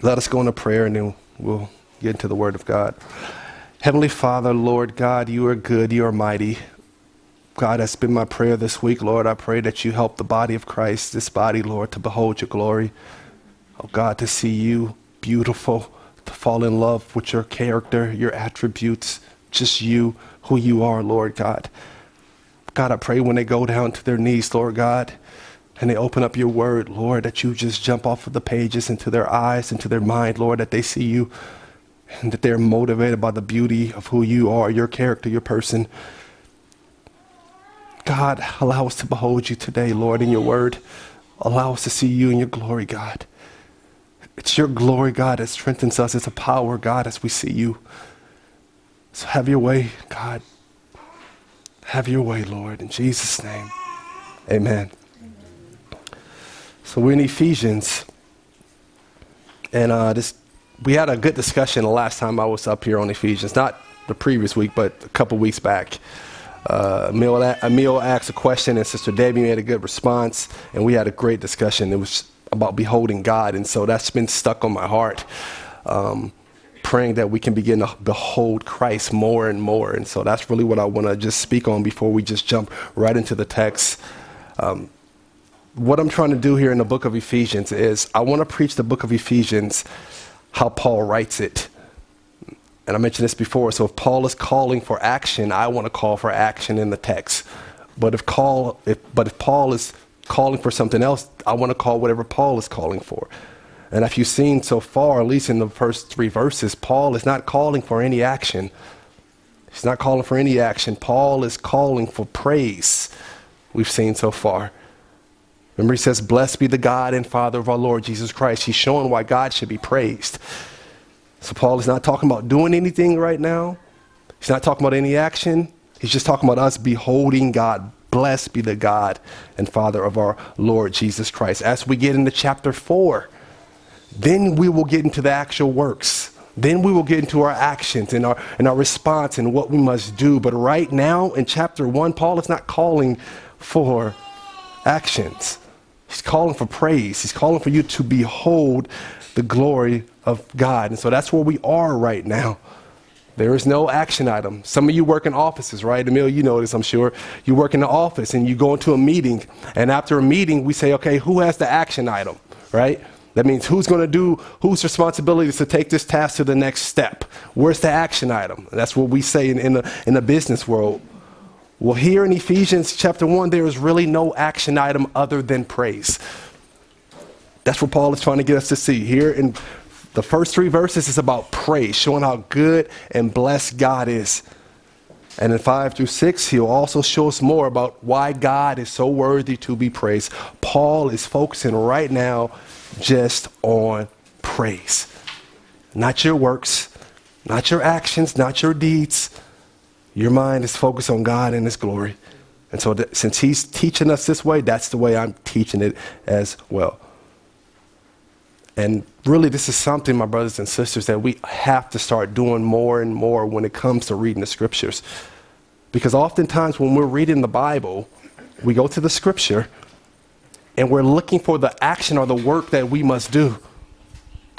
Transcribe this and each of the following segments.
Let us go into prayer and then we'll get into the Word of God. Heavenly Father, Lord God, you are good, you are mighty. God, that's been my prayer this week, Lord. I pray that you help the body of Christ, this body, Lord, to behold your glory. Oh God, to see you beautiful, to fall in love with your character, your attributes, just you, who you are, Lord God. God, I pray when they go down to their knees, Lord God, and they open up your word, Lord, that you just jump off of the pages into their eyes, into their mind, Lord, that they see you and that they're motivated by the beauty of who you are, your character, your person. God, allow us to behold you today, Lord, in your word. Allow us to see you in your glory, God. It's your glory, God, that strengthens us. It's a power, God, as we see you. So have your way, God. Have your way, Lord, in Jesus' name. Amen. So we're in Ephesians, and uh, this we had a good discussion the last time I was up here on Ephesians, not the previous week, but a couple weeks back. Uh, Emil, Emil asked a question, and Sister Debbie made a good response, and we had a great discussion. It was about beholding God, and so that's been stuck on my heart. Um, praying that we can begin to behold Christ more and more. And so that's really what I want to just speak on before we just jump right into the text. Um, what I'm trying to do here in the book of Ephesians is I want to preach the book of Ephesians how Paul writes it. And I mentioned this before. So if Paul is calling for action, I want to call for action in the text. But if call, if, but if Paul is calling for something else, I want to call whatever Paul is calling for. And if you've seen so far, at least in the first three verses, Paul is not calling for any action. He's not calling for any action. Paul is calling for praise, we've seen so far. Remember, he says, Blessed be the God and Father of our Lord Jesus Christ. He's showing why God should be praised. So, Paul is not talking about doing anything right now. He's not talking about any action. He's just talking about us beholding God. Blessed be the God and Father of our Lord Jesus Christ. As we get into chapter 4, then we will get into the actual works. Then we will get into our actions and our, and our response and what we must do. But right now, in chapter 1, Paul is not calling for actions. He's calling for praise. He's calling for you to behold the glory of God. And so that's where we are right now. There is no action item. Some of you work in offices, right? Emil, you know this, I'm sure. You work in the office and you go into a meeting, and after a meeting, we say, okay, who has the action item, right? That means who's going to do, whose responsibility is to take this task to the next step? Where's the action item? That's what we say in, in, the, in the business world. Well, here in Ephesians chapter 1, there is really no action item other than praise. That's what Paul is trying to get us to see. Here in the first three verses is about praise, showing how good and blessed God is. And in 5 through 6, he'll also show us more about why God is so worthy to be praised. Paul is focusing right now just on praise. Not your works, not your actions, not your deeds your mind is focused on God and His glory. And so, th- since He's teaching us this way, that's the way I'm teaching it as well. And really, this is something, my brothers and sisters, that we have to start doing more and more when it comes to reading the scriptures. Because oftentimes, when we're reading the Bible, we go to the scripture and we're looking for the action or the work that we must do.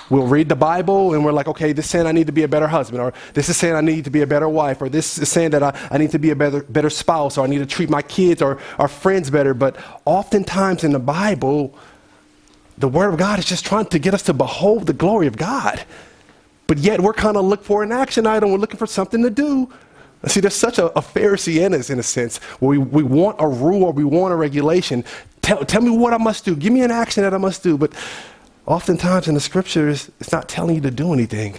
We'll read the Bible and we're like, okay, this is saying I need to be a better husband, or this is saying I need to be a better wife, or this is saying that I, I need to be a better, better spouse, or I need to treat my kids or our friends better. But oftentimes in the Bible, the Word of God is just trying to get us to behold the glory of God. But yet we're kind of looking for an action item, we're looking for something to do. See, there's such a, a Pharisee in us, in a sense, we, we want a rule or we want a regulation. Tell, tell me what I must do. Give me an action that I must do. But Oftentimes in the scriptures, it's not telling you to do anything.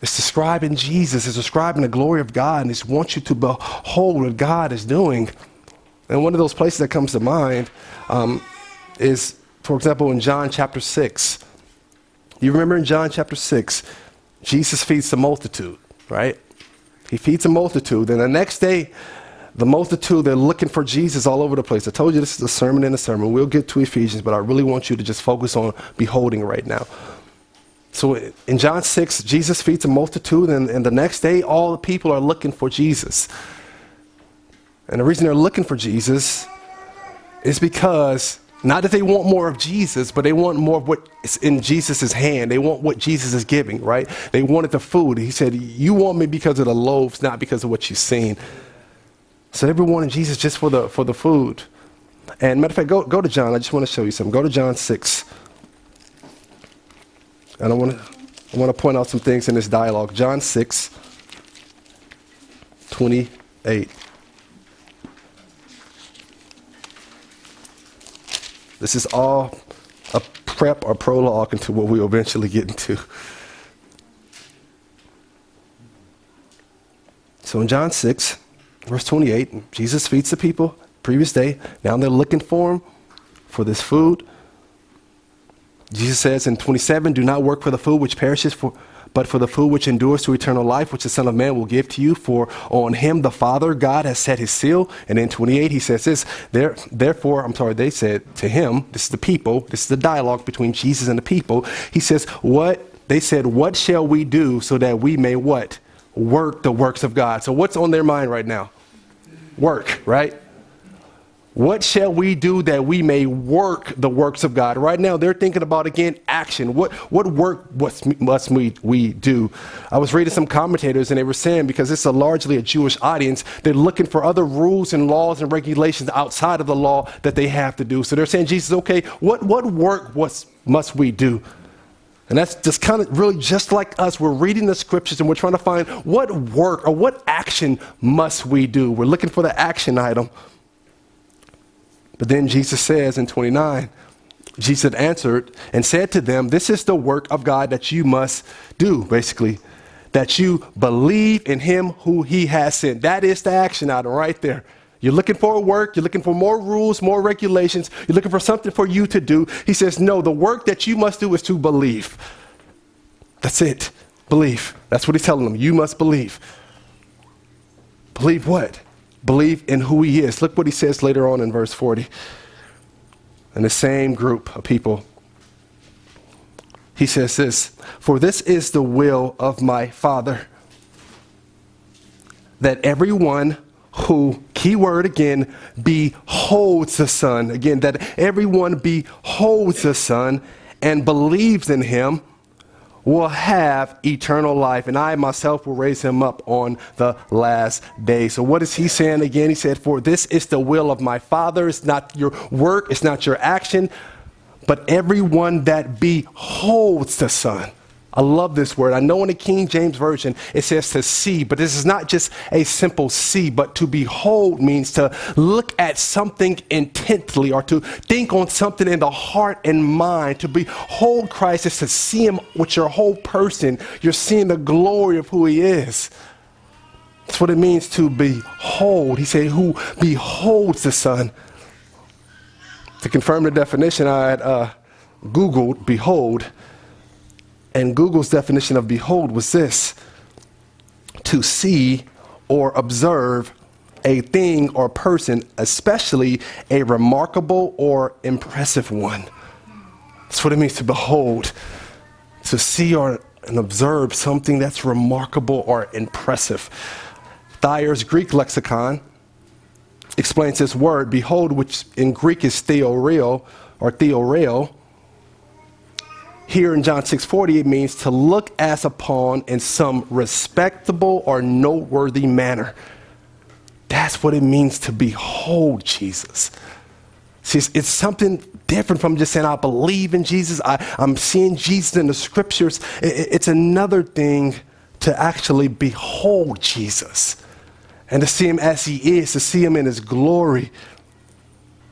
It's describing Jesus, it's describing the glory of God, and it wants you to behold what God is doing. And one of those places that comes to mind um, is, for example, in John chapter 6. You remember in John chapter 6, Jesus feeds the multitude, right? He feeds a multitude. And the next day, the multitude, they're looking for Jesus all over the place. I told you this is a sermon in a sermon. We'll get to Ephesians, but I really want you to just focus on beholding right now. So in John 6, Jesus feeds a multitude, and, and the next day, all the people are looking for Jesus. And the reason they're looking for Jesus is because Not that they want more of Jesus, but they want more of what is in Jesus' hand. They want what Jesus is giving, right? They wanted the food. He said, You want me because of the loaves, not because of what you've seen. So they were wanting Jesus just for the, for the food. And matter of fact, go, go to John. I just want to show you something. Go to John 6. And I want to, I want to point out some things in this dialogue. John 6, 28. This is all a prep or prologue into what we'll eventually get into. So in John 6, verse 28, Jesus feeds the people previous day. Now they're looking for him for this food. Jesus says in 27, Do not work for the food which perishes, for, but for the food which endures to eternal life, which the Son of Man will give to you. For on him the Father God has set his seal. And in 28, he says this there, Therefore, I'm sorry, they said to him, this is the people, this is the dialogue between Jesus and the people. He says, What? They said, What shall we do so that we may what? Work the works of God. So what's on their mind right now? Work, right? What shall we do that we may work the works of God? Right now, they're thinking about again action. What what work must, must we we do? I was reading some commentators, and they were saying because it's a largely a Jewish audience, they're looking for other rules and laws and regulations outside of the law that they have to do. So they're saying, Jesus, okay, what what work was, must we do? And that's just kind of really just like us. We're reading the scriptures and we're trying to find what work or what action must we do. We're looking for the action item. But then Jesus says in 29, Jesus answered and said to them, This is the work of God that you must do, basically, that you believe in him who he has sent. That is the action item right there. You're looking for work, you're looking for more rules, more regulations, you're looking for something for you to do. He says, No, the work that you must do is to believe. That's it. Believe. That's what he's telling them. You must believe. Believe what? believe in who he is. Look what he says later on in verse 40. In the same group of people, he says this For this is the will of my Father, that everyone who, key word again, beholds the Son, again, that everyone beholds the Son and believes in him will have eternal life, and I myself will raise him up on the last day. So, what is he saying again? He said, For this is the will of my Father. It's not your work, it's not your action, but everyone that beholds the Son I love this word. I know in the King James Version it says to see, but this is not just a simple see, but to behold means to look at something intently or to think on something in the heart and mind. To behold Christ is to see him with your whole person. You're seeing the glory of who he is. That's what it means to behold. He said, Who beholds the Son. To confirm the definition, I had uh, Googled behold and Google's definition of behold was this to see or observe a thing or person, especially a remarkable or impressive one. That's what it means to behold, to see or and observe something that's remarkable or impressive. Thayer's Greek lexicon explains this word, behold, which in Greek is theoreo or theoreo, here in John 6:40 it means to look as upon in some respectable or noteworthy manner. That's what it means to behold Jesus. See, it's, something different from just saying, I believe in Jesus, I, am seeing Jesus in the scriptures. It, it's another thing to actually behold Jesus and to see him as he is, to see him in his glory.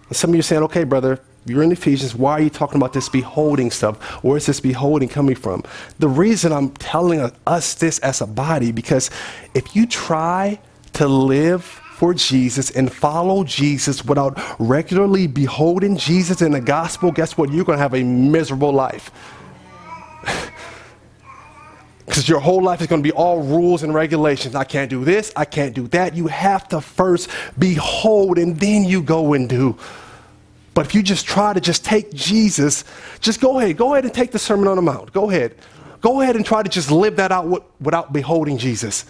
And some of you are saying, okay, brother, you're in Ephesians. Why are you talking about this beholding stuff? Where is this beholding coming from? The reason I'm telling us this as a body, because if you try to live for Jesus and follow Jesus without regularly beholding Jesus in the gospel, guess what? You're going to have a miserable life. Because your whole life is going to be all rules and regulations. I can't do this, I can't do that. You have to first behold and then you go and do. But if you just try to just take Jesus, just go ahead. Go ahead and take the Sermon on the Mount. Go ahead. Go ahead and try to just live that out without beholding Jesus.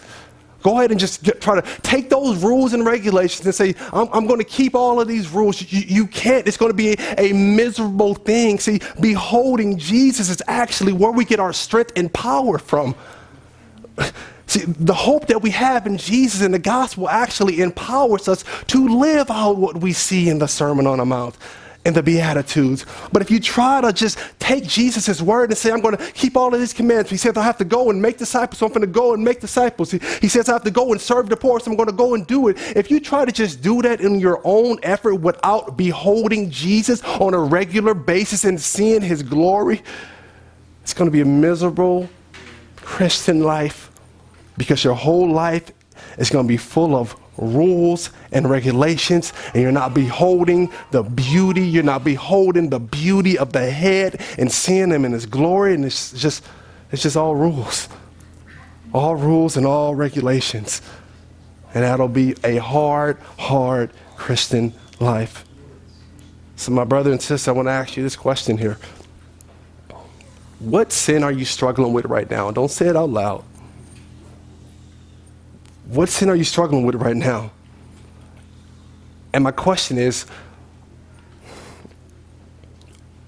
Go ahead and just get, try to take those rules and regulations and say, I'm, I'm going to keep all of these rules. You, you can't. It's going to be a, a, miserable thing. See, beholding Jesus is actually where we get our strength and power from. See, the hope that we have in Jesus and the gospel actually empowers us to live out what we see in the Sermon on the Mount and the Beatitudes. But if you try to just take Jesus' word and say, I'm going to keep all of his commands, he says, I have to go and make disciples, so I'm going to go and make disciples. He, he says, I have to go and serve the poor, so I'm going to go and do it. If you try to just do that in your own effort without beholding Jesus on a regular basis and seeing his glory, it's going to be a miserable Christian life because your whole life is going to be full of rules and regulations, and you're not beholding the beauty, you're not beholding the beauty of the head and seeing him in his glory, and it's just it's just all rules. All rules and all regulations. And that'll be a hard, hard Christian life. So, my brother and sister, I want to ask you this question here. What sin are you struggling with right now? Don't say it out loud. What sin are you struggling with right now? And my question is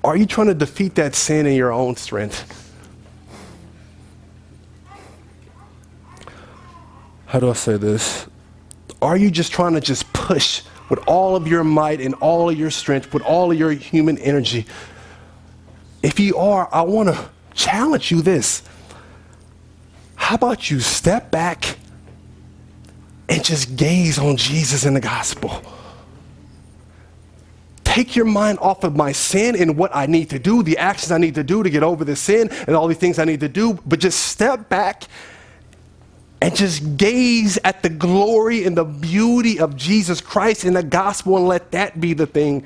are you trying to defeat that sin in your own strength? How do I say this? Are you just trying to just push with all of your might and all of your strength, with all of your human energy? If you are, I want to challenge you this. How about you step back and just gaze on Jesus in the gospel. Take your mind off of my sin and what I need to do, the actions I need to do to get over the sin and all the things I need to do, but just step back and just gaze at the glory and the beauty of Jesus Christ in the gospel and let that be the thing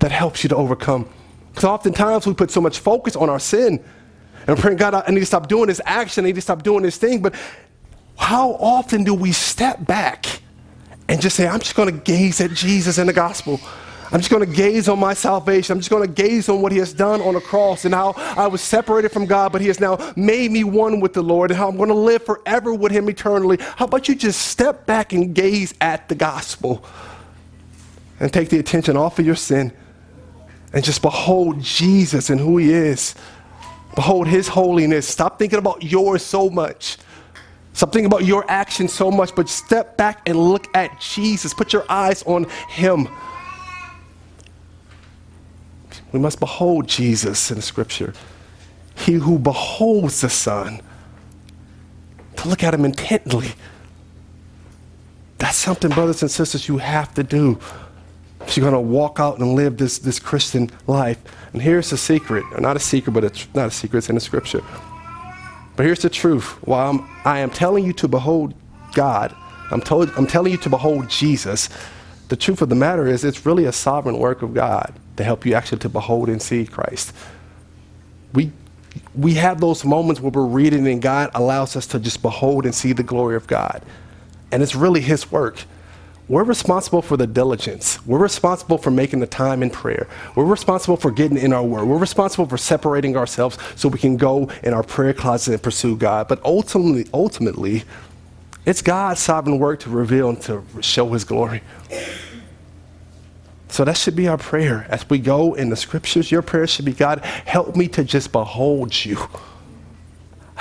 that helps you to overcome. Because oftentimes we put so much focus on our sin and praying, God, I need to stop doing this action, I need to stop doing this thing. But how often do we step back and just say, I'm just going to gaze at Jesus in the gospel? I'm just going to gaze on my salvation. I'm just going to gaze on what he has done on the cross and how I was separated from God, but he has now made me one with the Lord and how I'm going to live forever with him eternally. How about you just step back and gaze at the gospel and take the attention off of your sin and just behold Jesus and who he is? Behold his holiness. Stop thinking about yours so much. Something about your actions so much, but step back and look at Jesus. Put your eyes on Him. We must behold Jesus in scripture. He who beholds the Son, to look at Him intently. That's something, brothers and sisters, you have to do if you're going to walk out and live this, this Christian life. And here's the secret, not a secret, but it's not a secret, it's in the scripture. But here's the truth. While I'm, I am telling you to behold God, I'm, told, I'm telling you to behold Jesus, the truth of the matter is it's really a sovereign work of God to help you actually to behold and see Christ. We, we have those moments where we're reading and God allows us to just behold and see the glory of God. And it's really His work. We're responsible for the diligence. We're responsible for making the time in prayer. We're responsible for getting in our word. We're responsible for separating ourselves so we can go in our prayer closet and pursue God. But ultimately, ultimately, it's God's sovereign work to reveal and to show his glory. So that should be our prayer. As we go in the scriptures, your prayer should be God, help me to just behold you.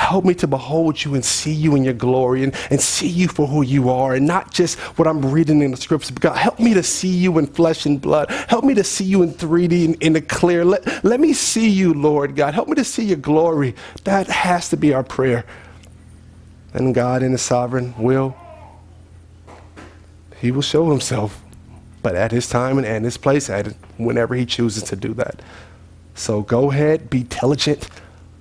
Help me to behold you and see you in your glory and, and see you for who you are and not just what I'm reading in the scriptures. But God, help me to see you in flesh and blood. Help me to see you in 3D in, in the clear. Let, let me see you, Lord God. Help me to see your glory. That has to be our prayer. And God, in His sovereign will, He will show Himself, but at His time and at His place, at whenever He chooses to do that. So go ahead, be diligent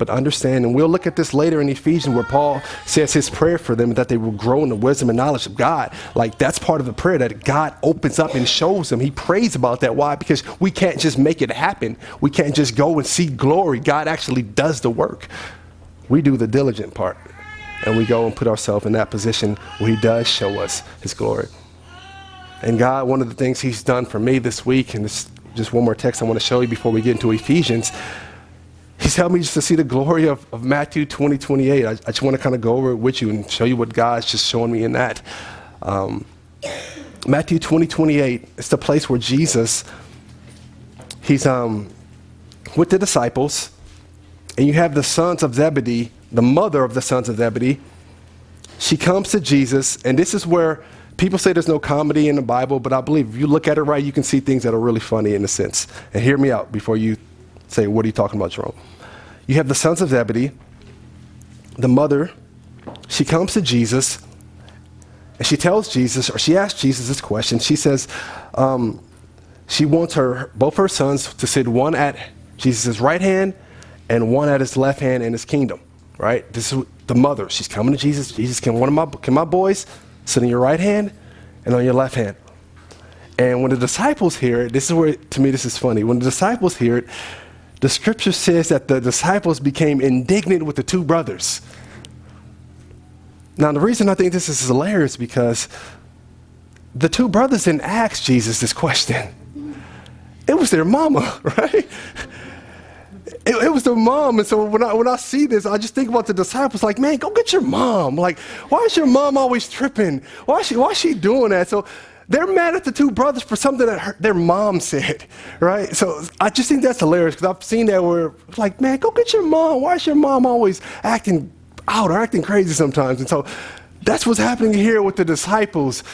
but understand, and we'll look at this later in Ephesians where Paul says his prayer for them that they will grow in the wisdom and knowledge of God. Like that's part of the prayer that God opens up and shows them. He prays about that. Why? Because we can't just make it happen. We can't just go and see glory. God actually does the work. We do the diligent part. And we go and put ourselves in that position where He does show us His glory. And God, one of the things He's done for me this week, and this just one more text I want to show you before we get into Ephesians He's helped me just to see the glory of, of Matthew 20, 28. I, I just want to kind of go over it with you and show you what God's just showing me in that. Um, Matthew 20, 28, it's the place where Jesus, he's um, with the disciples, and you have the sons of Zebedee, the mother of the sons of Zebedee. She comes to Jesus, and this is where people say there's no comedy in the Bible, but I believe if you look at it right, you can see things that are really funny in a sense. And hear me out before you say, What are you talking about, Jerome? You have the sons of Zebedee, the mother, she comes to Jesus, and she tells Jesus, or she asks Jesus this question. She says, um, she wants her both her sons to sit one at Jesus' right hand and one at his left hand in his kingdom. Right? This is the mother. She's coming to Jesus. Jesus, can one of my can my boys sit on your right hand and on your left hand? And when the disciples hear it, this is where to me this is funny. When the disciples hear it, the scripture says that the disciples became indignant with the two brothers. Now, the reason I think this is hilarious because the two brothers didn't ask Jesus this question. It was their mama, right? It, it, was their mom. And so when I, when I see this, I just think about the disciples like, man, go get your mom. Like, why is your mom always tripping? Why is she, why is she doing that? So they're mad at the two brothers for something that her, their mom said, right? So I just think that's hilarious because I've seen that where, like, man, go get your mom. Why is your mom always acting out or acting crazy sometimes? And so that's what's happening here with the disciples.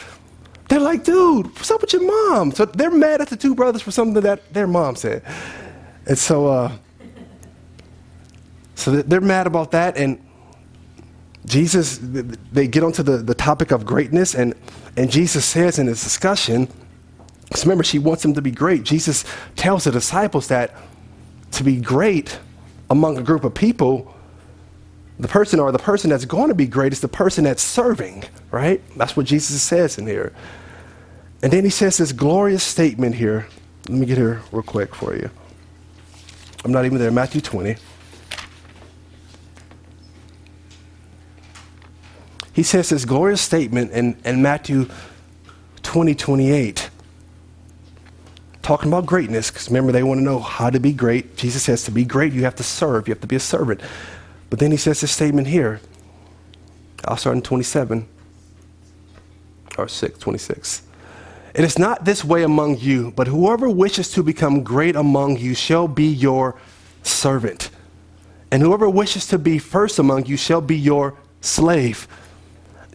They're like, dude, what's up with your mom? So they're mad at the two brothers for something that their mom said. And so, uh, so they're mad about that. And Jesus, they get onto the, the topic of greatness. And, and Jesus says in this discussion, because remember, she wants them to be great. Jesus tells the disciples that to be great among a group of people, the person or the person that's going to be great is the person that's serving, right? That's what Jesus says in here. And then he says this glorious statement here. Let me get here real quick for you. I'm not even there. Matthew 20. He says this glorious statement in, in Matthew 20, 28. Talking about greatness, because remember, they want to know how to be great. Jesus says to be great, you have to serve, you have to be a servant. But then he says this statement here. I'll start in 27 or 6, 26. It is not this way among you, but whoever wishes to become great among you shall be your servant. And whoever wishes to be first among you shall be your slave.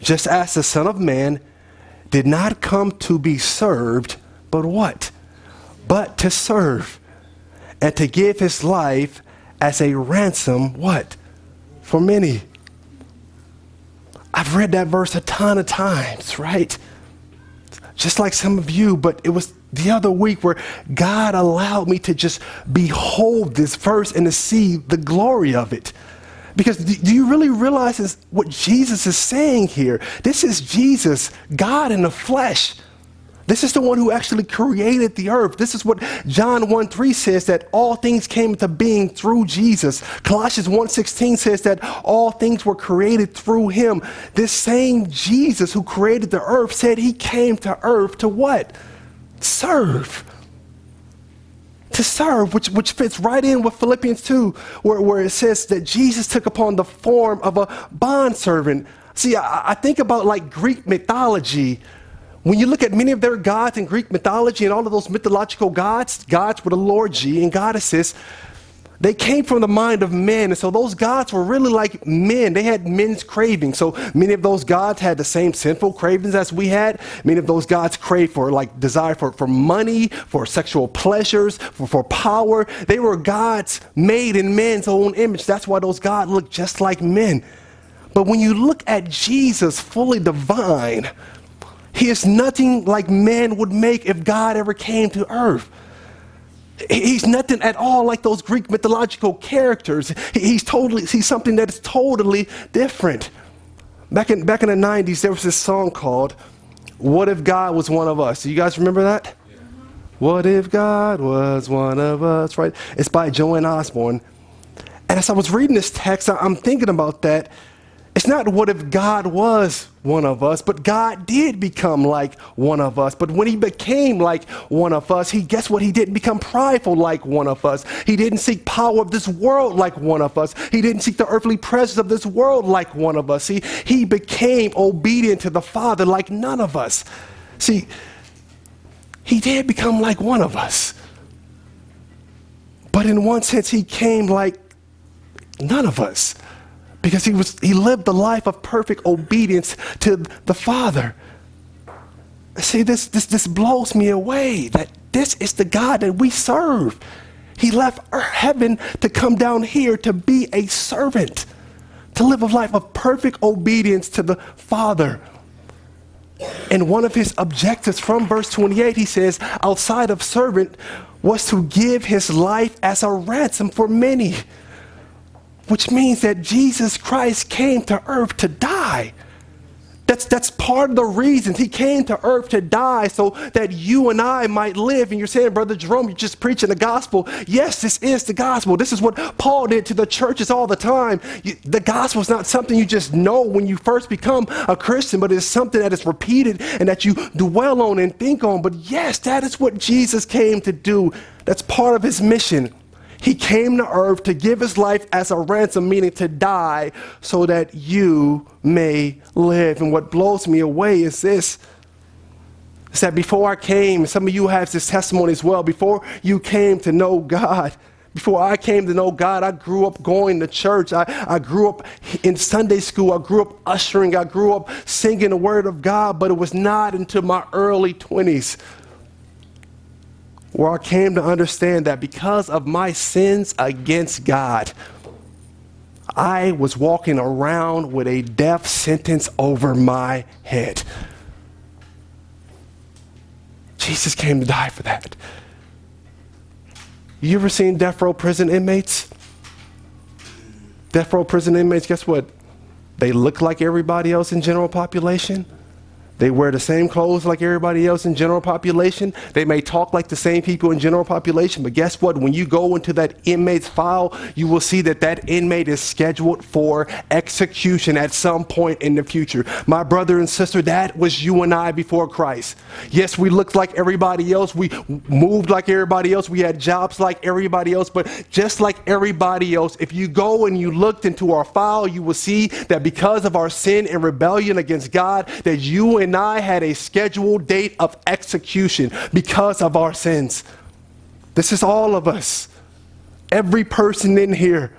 Just as the Son of Man did not come to be served, but what? But to serve and to give his life as a ransom, what? For many. I've read that verse a ton of times, right? Just like some of you, but it was the other week where God allowed me to just behold this verse and to see the glory of it. Because do you really realize this, what Jesus is saying here? This is Jesus, God in the flesh. This is the one who actually created the earth. This is what John 1 3 says that all things came into being through Jesus. Colossians 1 16 says that all things were created through him. This same Jesus who created the earth said he came to earth to what? Serve to serve, which, which fits right in with Philippians 2, where, where it says that Jesus took upon the form of a bondservant. See, I, I think about like Greek mythology. When you look at many of their gods in Greek mythology and all of those mythological gods, gods with a Lord G and goddesses, they came from the mind of men. And so those gods were really like men. They had men's cravings. So many of those gods had the same sinful cravings as we had. Many of those gods craved for like desire for, for money, for sexual pleasures, for, for power. They were gods made in men's own image. That's why those gods look just like men. But when you look at Jesus, fully divine, he is nothing like man would make if God ever came to earth. He's nothing at all like those Greek mythological characters. He's totally, he's something that is totally different. Back in, back in the 90s, there was this song called What If God Was One of Us? Do you guys remember that? Yeah. What if God was one of us, right? It's by Joanne Osborne. And as I was reading this text, I'm thinking about that. It's not what if God was one of us, but God did become like one of us. But when he became like one of us, he guess what? He didn't become prideful like one of us. He didn't seek power of this world like one of us. He didn't seek the earthly presence of this world like one of us. See, he became obedient to the Father like none of us. See, he did become like one of us. But in one sense, he came like none of us because he was he lived the life of perfect obedience to the Father. See, this this this blows me away that this is the God that we serve. He left heaven to come down here to be a servant, to live a life of perfect obedience to the Father. And one of his objectives from verse 28, he says, outside of servant, was to give his life as a ransom for many which means that Jesus Christ came to earth to die. That's, that's part of the reasons he came to earth to die so that you and I might live. And you're saying, Brother Jerome, you're just preaching the gospel. Yes, this is the gospel. This is what Paul did to the churches all the time. You, the gospel is not something you just know when you first become a Christian, but it's something that is repeated and that you dwell on and think on. But yes, that is what Jesus came to do. That's part of his mission. He came to earth to give his life as a ransom, meaning to die, so that you may live. And what blows me away is this is that before I came, some of you have this testimony as well, before you came to know God, before I came to know God, I grew up going to church. I, I grew up in Sunday school. I grew up ushering. I grew up singing the word of God, but it was not until my early 20s where I came to understand that because of my sins against God, I was walking around with a death sentence over my head. Jesus came to die for that. You ever seen death row prison inmates? Death row prison inmates, guess what? They look like everybody else in general population. They wear the same clothes like everybody else in general population. They may talk like the same people in general population, but guess what? When you go into that inmate's file, you will see that that inmate is scheduled for execution at some point in the future. My brother and sister, that was you and I before Christ. Yes, we looked like everybody else. We moved like everybody else. We had jobs like everybody else, but just like everybody else, if you go and you looked into our file, you will see that because of our sin and rebellion against God, that you and I had a scheduled date of execution because of our sins. This is all of us, every person in here.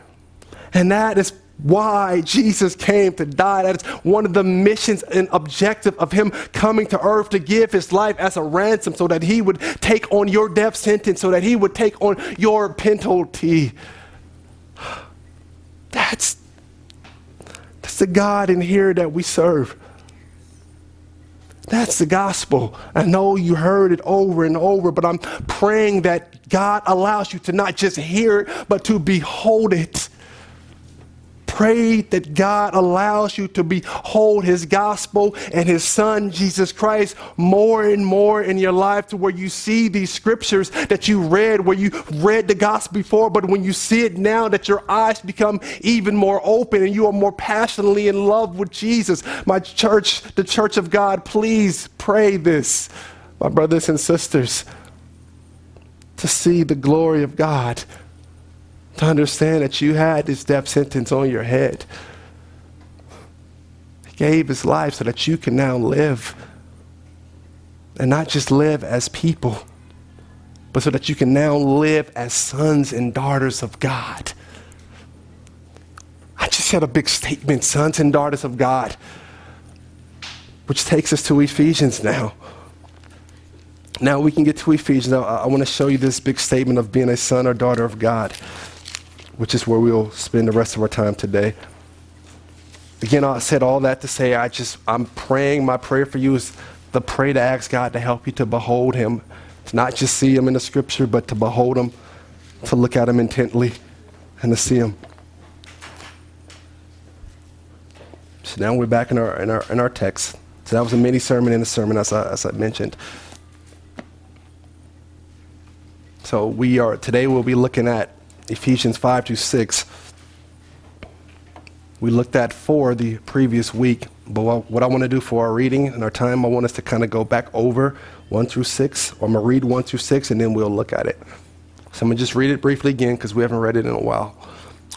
And that is why Jesus came to die. That is one of the missions and objective of him coming to earth to give his life as a ransom so that he would take on your death sentence, so that he would take on your penalty. That's, that's the God in here that we serve. That's the gospel. I know you heard it over and over, but I'm praying that God allows you to not just hear it, but to behold it pray that God allows you to behold his gospel and his son, Jesus Christ, more and more in your life to where you see these scriptures that you read, where you read the gospel before, but when you see it now, that your eyes become even more open and you are more passionately in love with Jesus. My church, the church of God, please pray this, my brothers and sisters, to see the glory of God to understand that you had this death sentence on your head. He gave his life so that you can now live. And not just live as people, but so that you can now live as sons and daughters of God. I just had a big statement, sons and daughters of God, which takes us to Ephesians now. Now we can get to Ephesians. I, I want to show you this big statement of being a son or daughter of God which is where we'll spend the rest of our time today. Again, I said all that to say I just, I'm praying, my prayer for you is the pray to ask God to help you to behold Him, to not just see Him in the scripture, but to behold Him, to look at Him intently, and to see Him. So now we're back in our, in our, in our text. So that was a mini sermon in a sermon, as I, as I mentioned. So we are, today we'll be looking at Ephesians 5 to 6. we looked at for the previous week. But what I want to do for our reading and our time, I want us to kind of go back over 1 through 6. Or I'm going to read 1 through 6 and then we'll look at it. So I'm going to just read it briefly again because we haven't read it in a while.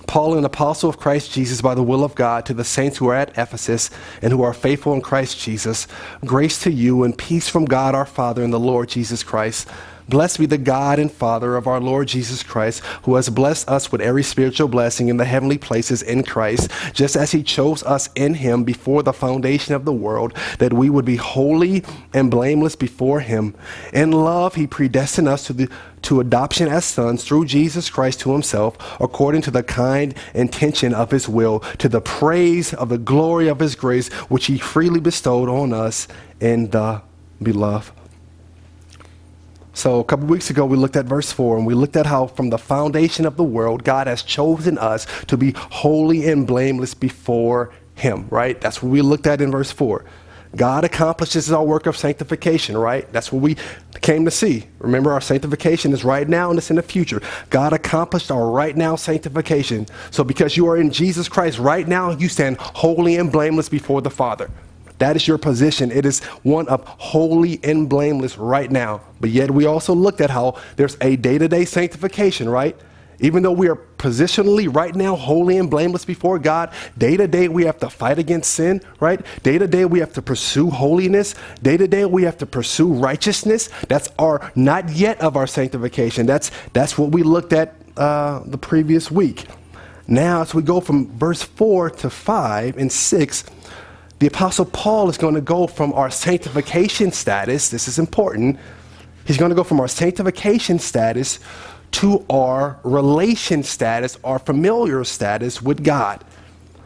Paul, an apostle of Christ Jesus by the will of God, to the saints who are at Ephesus and who are faithful in Christ Jesus, grace to you and peace from God our Father and the Lord Jesus Christ. Blessed be the God and Father of our Lord Jesus Christ, who has blessed us with every spiritual blessing in the heavenly places in Christ, just as he chose us in him before the foundation of the world, that we would be holy and blameless before him. In love, he predestined us to the to adoption as sons through Jesus Christ to himself, according to the kind intention of his will, to the praise of the glory of his grace, which he freely bestowed on us in the beloved. So, a couple weeks ago, we looked at verse 4, and we looked at how from the foundation of the world, God has chosen us to be holy and blameless before Him, right? That's what we looked at in verse 4. God accomplishes our work of sanctification, right? That's what we came to see. Remember, our sanctification is right now and it's in the future. God accomplished our right now sanctification. So, because you are in Jesus Christ right now, you stand holy and blameless before the Father. That is your position. It is one of holy and blameless right now. But yet, we also looked at how there's a day to day sanctification, right? Even though we are positionally right now holy and blameless before God, day to day we have to fight against sin, right? Day to day we have to pursue holiness. Day to day we have to pursue righteousness. That's our not yet of our sanctification. That's that's what we looked at uh, the previous week. Now, as we go from verse four to five and six, the Apostle Paul is going to go from our sanctification status, this is important, he's going to go from our sanctification status to our relation status, our familiar status with God.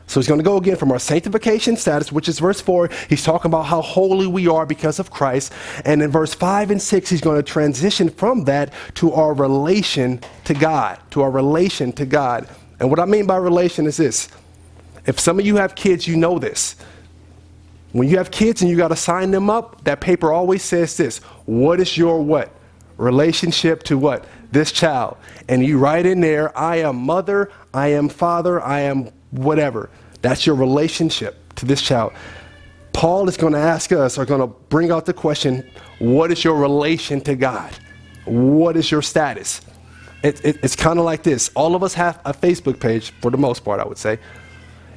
So he's going to go again from our sanctification status, which is verse 4. He's talking about how holy we are because of Christ. And in verse 5 and 6, he's going to transition from that to our relation to God, to our relation to God. And what I mean by relation is this. If some of you have kids, you know this. When you have kids and you got to sign them up, that paper always says this What is your what? Relationship to what? This child. And you write in there, I am mother, I am father, I am whatever. That's your relationship to this child. Paul is going to ask us, or going to bring out the question, What is your relation to God? What is your status? It, it, it's kind of like this. All of us have a Facebook page, for the most part, I would say.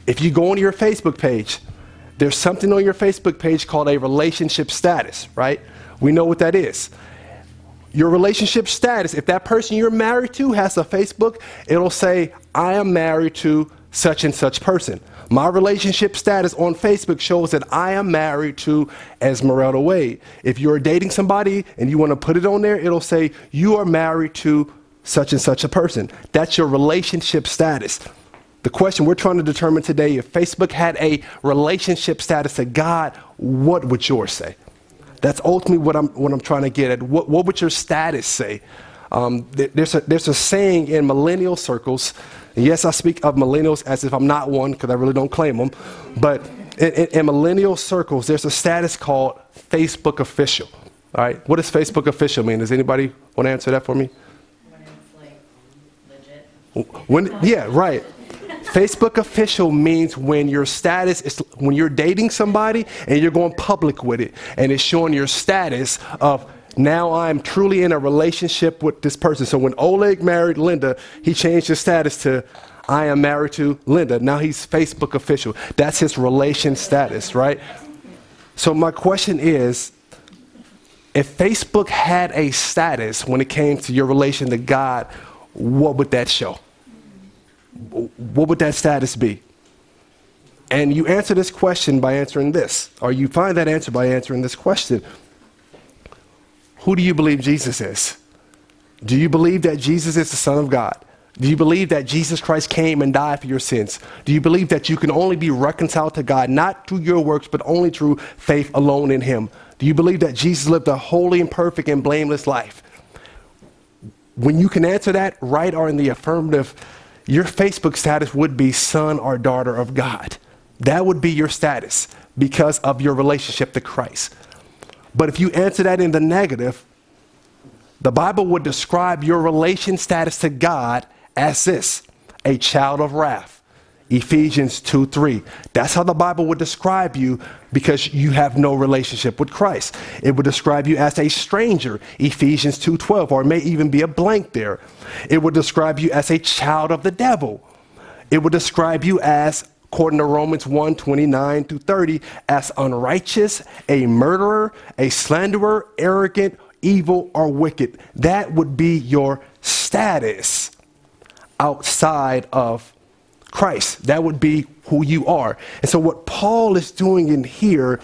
If you go onto your Facebook page, there's something on your Facebook page called a relationship status, right? We know what that is. Your relationship status, if that person you're married to has a Facebook, it'll say, I am married to such and such person. My relationship status on Facebook shows that I am married to Esmeralda Wade. If you're dating somebody and you want to put it on there, it'll say, You are married to such and such a person. That's your relationship status. The question we're trying to determine today if Facebook had a relationship status to God, what would yours say? That's ultimately what I'm, what I'm trying to get at. What, what would your status say? Um, there's, a, there's a saying in millennial circles, yes, I speak of millennials as if I'm not one because I really don't claim them, but in, in, in millennial circles, there's a status called Facebook official. All right, what does Facebook official mean? Does anybody want to answer that for me? When it's like legit. When, yeah, right. Facebook official means when your status is when you're dating somebody and you're going public with it and it's showing your status of now I'm truly in a relationship with this person. So when Oleg married Linda, he changed his status to I am married to Linda. Now he's Facebook official. That's his relation status, right? So my question is if Facebook had a status when it came to your relation to God, what would that show? What would that status be? And you answer this question by answering this, or you find that answer by answering this question Who do you believe Jesus is? Do you believe that Jesus is the Son of God? Do you believe that Jesus Christ came and died for your sins? Do you believe that you can only be reconciled to God not through your works, but only through faith alone in Him? Do you believe that Jesus lived a holy and perfect and blameless life? When you can answer that right or in the affirmative, your Facebook status would be son or daughter of God. That would be your status because of your relationship to Christ. But if you answer that in the negative, the Bible would describe your relation status to God as this a child of wrath. Ephesians 2 3. That's how the Bible would describe you because you have no relationship with Christ. It would describe you as a stranger, Ephesians 2 12, or it may even be a blank there. It would describe you as a child of the devil. It would describe you as, according to Romans 1 29 through 30, as unrighteous, a murderer, a slanderer, arrogant, evil, or wicked. That would be your status outside of Christ. That would be who you are. And so, what Paul is doing in here,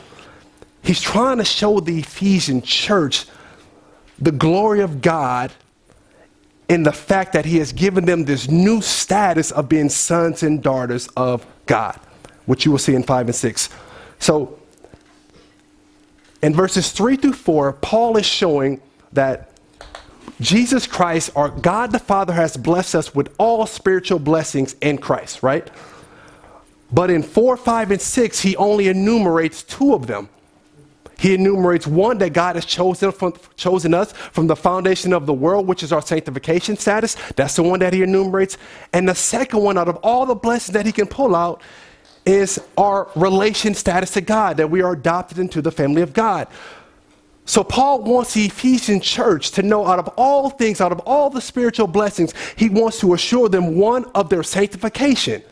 he's trying to show the Ephesian church the glory of God in the fact that he has given them this new status of being sons and daughters of God, which you will see in 5 and 6. So, in verses 3 through 4, Paul is showing that Jesus Christ, our God the Father, has blessed us with all spiritual blessings in Christ, right? But in 4, 5, and 6, he only enumerates two of them. He enumerates one that God has chosen, from, chosen us from the foundation of the world, which is our sanctification status. That's the one that he enumerates. And the second one, out of all the blessings that he can pull out, is our relation status to God, that we are adopted into the family of God. So, Paul wants the Ephesian church to know out of all things, out of all the spiritual blessings, he wants to assure them one of their sanctification,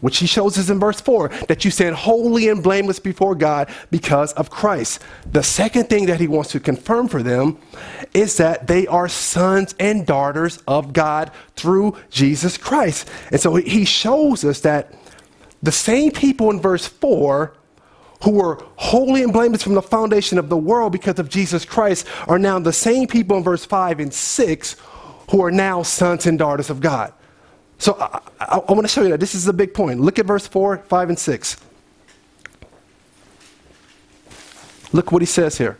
which he shows us in verse 4 that you stand holy and blameless before God because of Christ. The second thing that he wants to confirm for them is that they are sons and daughters of God through Jesus Christ. And so, he shows us that the same people in verse 4 who were holy and blameless from the foundation of the world because of Jesus Christ are now the same people in verse 5 and 6 who are now sons and daughters of God. So I, I, I want to show you that. This is a big point. Look at verse 4, 5, and 6. Look what he says here.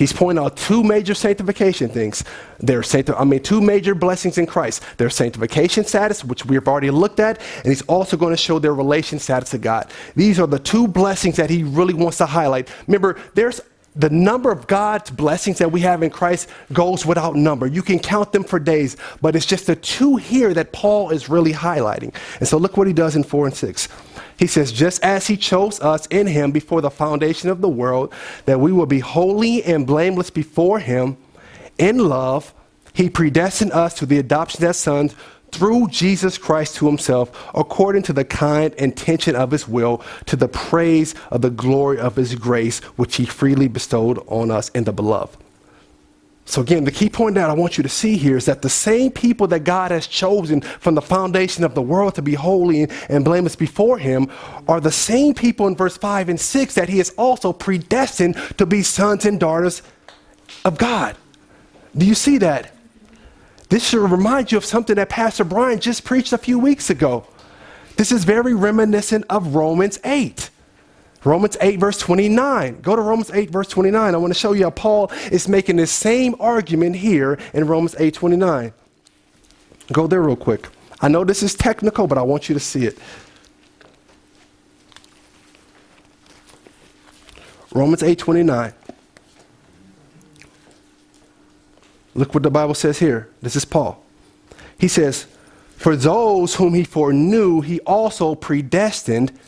He's pointing out two major sanctification things. There's sancti- I mean, two major blessings in Christ. Their sanctification status, which we've already looked at, and he's also going to show their relation status to God. These are the two blessings that he really wants to highlight. Remember, there's the number of God's blessings that we have in Christ goes without number. You can count them for days, but it's just the two here that Paul is really highlighting. And so look what he does in 4 and 6. He says, just as he chose us in him before the foundation of the world, that we will be holy and blameless before him in love, he predestined us to the adoption as sons through Jesus Christ to himself, according to the kind intention of his will, to the praise of the glory of his grace, which he freely bestowed on us in the beloved. So, again, the key point that I want you to see here is that the same people that God has chosen from the foundation of the world to be holy and blameless before Him are the same people in verse 5 and 6 that He has also predestined to be sons and daughters of God. Do you see that? This should remind you of something that Pastor Brian just preached a few weeks ago. This is very reminiscent of Romans 8. Romans 8, verse 29. Go to Romans 8, verse 29. I want to show you how Paul is making this same argument here in Romans 8, 29. Go there real quick. I know this is technical, but I want you to see it. Romans 8, 29. Look what the Bible says here. This is Paul. He says, For those whom he foreknew, he also predestined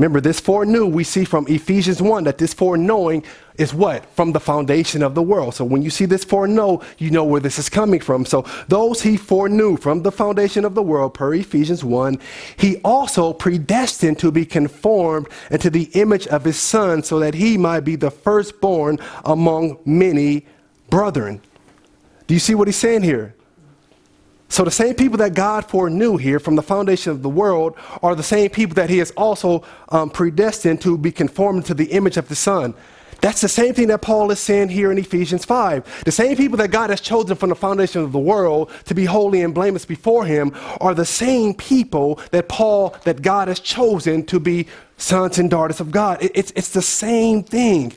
Remember, this foreknew, we see from Ephesians 1 that this foreknowing is what? From the foundation of the world. So when you see this foreknow, you know where this is coming from. So those he foreknew from the foundation of the world, per Ephesians 1, he also predestined to be conformed into the image of his son so that he might be the firstborn among many brethren. Do you see what he's saying here? So, the same people that God foreknew here from the foundation of the world are the same people that He has also um, predestined to be conformed to the image of the Son. That's the same thing that Paul is saying here in Ephesians 5. The same people that God has chosen from the foundation of the world to be holy and blameless before Him are the same people that Paul, that God has chosen to be sons and daughters of God. It's, it's the same thing.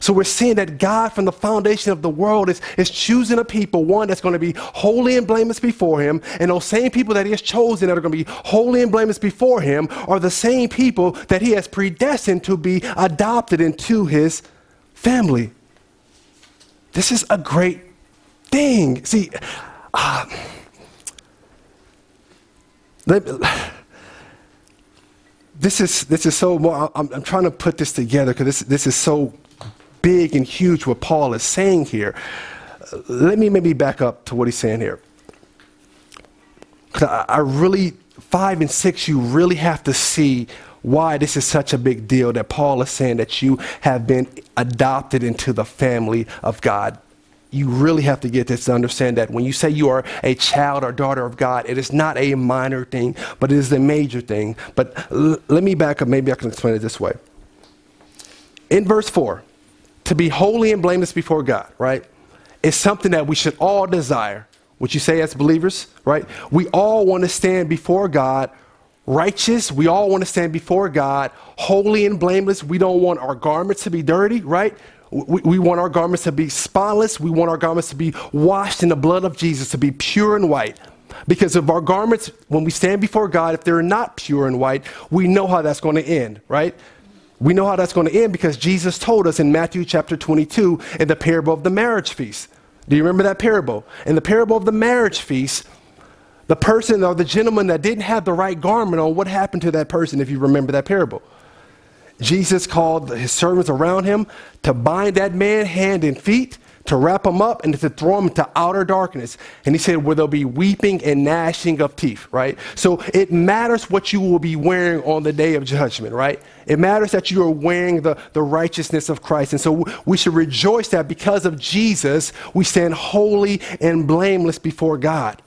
So we're seeing that God, from the foundation of the world, is, is choosing a people, one that's going to be holy and blameless before Him. And those same people that He has chosen that are going to be holy and blameless before Him are the same people that He has predestined to be adopted into His family. This is a great thing. See, uh, this is this is so. I'm, I'm trying to put this together because this this is so big and huge what Paul is saying here. Let me maybe back up to what he's saying here. 'Cause I, I really five and six, you really have to see why this is such a big deal that Paul is saying that you have been adopted into the family of God. You really have to get this to understand that when you say you are a child or daughter of God, it is not a minor thing, but it is a major thing. But l- let me back up. Maybe I can explain it this way. In verse 4, to be holy and blameless before God, right, is something that we should all desire. Would you say as believers, right? We all want to stand before God righteous. We all want to stand before God holy and blameless. We don't want our garments to be dirty, right? We, we want our garments to be spotless. We want our garments to be washed in the blood of Jesus, to be pure and white. Because of our garments, when we stand before God, if they're not pure and white, we know how that's going to end, right? We know how that's going to end because Jesus told us in Matthew chapter 22 in the parable of the marriage feast. Do you remember that parable? In the parable of the marriage feast, the person or the gentleman that didn't have the right garment on, what happened to that person if you remember that parable? Jesus called his servants around him to bind that man hand and feet, to wrap them up, and to throw them into outer darkness. And he said, Where there'll be weeping and gnashing of teeth, right? So it matters what you will be wearing on the day of judgment, right? It matters that you are wearing the, the righteousness of Christ. And so we should rejoice that because of Jesus, we stand holy and blameless before God.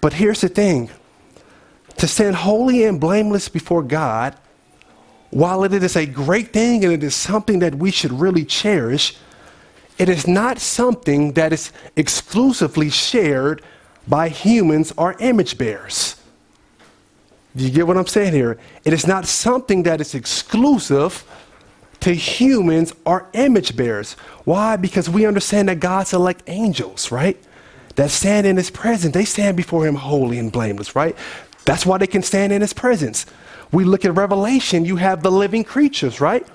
But here's the thing to stand holy and blameless before God, while it is a great thing and it is something that we should really cherish, it is not something that is exclusively shared by humans or image bearers. Do you get what I'm saying here? It is not something that is exclusive to humans or image bearers. Why? Because we understand that God's elect angels, right? That stand in his presence. They stand before him holy and blameless, right? That's why they can stand in his presence. We look at Revelation, you have the living creatures, right?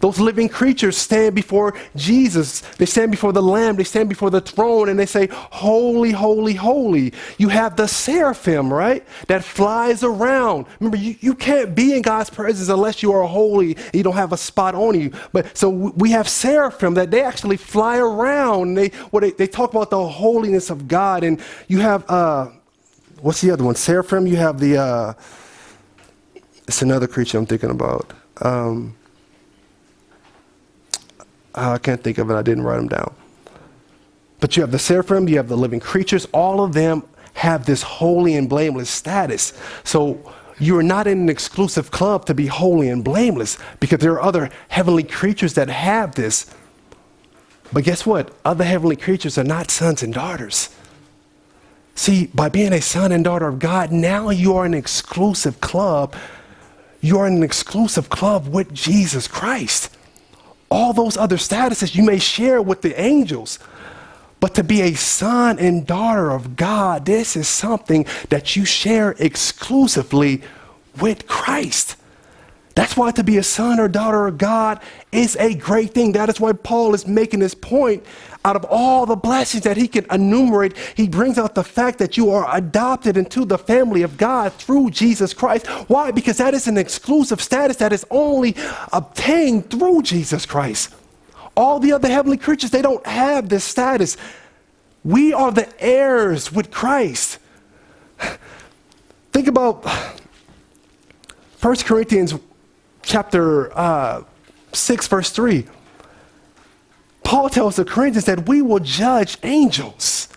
Those living creatures stand before Jesus. They stand before the Lamb. They stand before the throne and they say, Holy, holy, holy. You have the seraphim, right? That flies around. Remember, you, you can't be in God's presence unless you are holy. You don't have a spot on you. But so we have seraphim that they actually fly around. They, what they, they talk about the holiness of God. And you have, uh, what's the other one? Seraphim. You have the, uh, it's another creature I'm thinking about. Um, Ah, I can't think of it. I didn't write them down. But you have the seraphim, you have the living creatures. All of them have this holy and blameless status. So you are not in an exclusive club to be holy and blameless because there are other heavenly creatures that have this. But guess what? Other heavenly creatures are not sons and daughters. See, by being a son and daughter of God, now you are an exclusive club. You are in an exclusive club with Jesus Christ all those other statuses you may share with the angels. But to be a son and daughter of God, this is something that you share exclusively with Christ. That's why to be a son or daughter of God is a great thing. That is why Paul is making this point. Out of all the blessings that he can enumerate, he brings out the fact that you are adopted into the family of God through Jesus Christ. Why? Because that is an exclusive status that is only obtained through Jesus Christ. All the other heavenly creatures, they don't have this status. We are the heirs with Christ. Think about 1 Corinthians chapter uh, 6, verse 3. Paul tells the Corinthians that we will judge angels.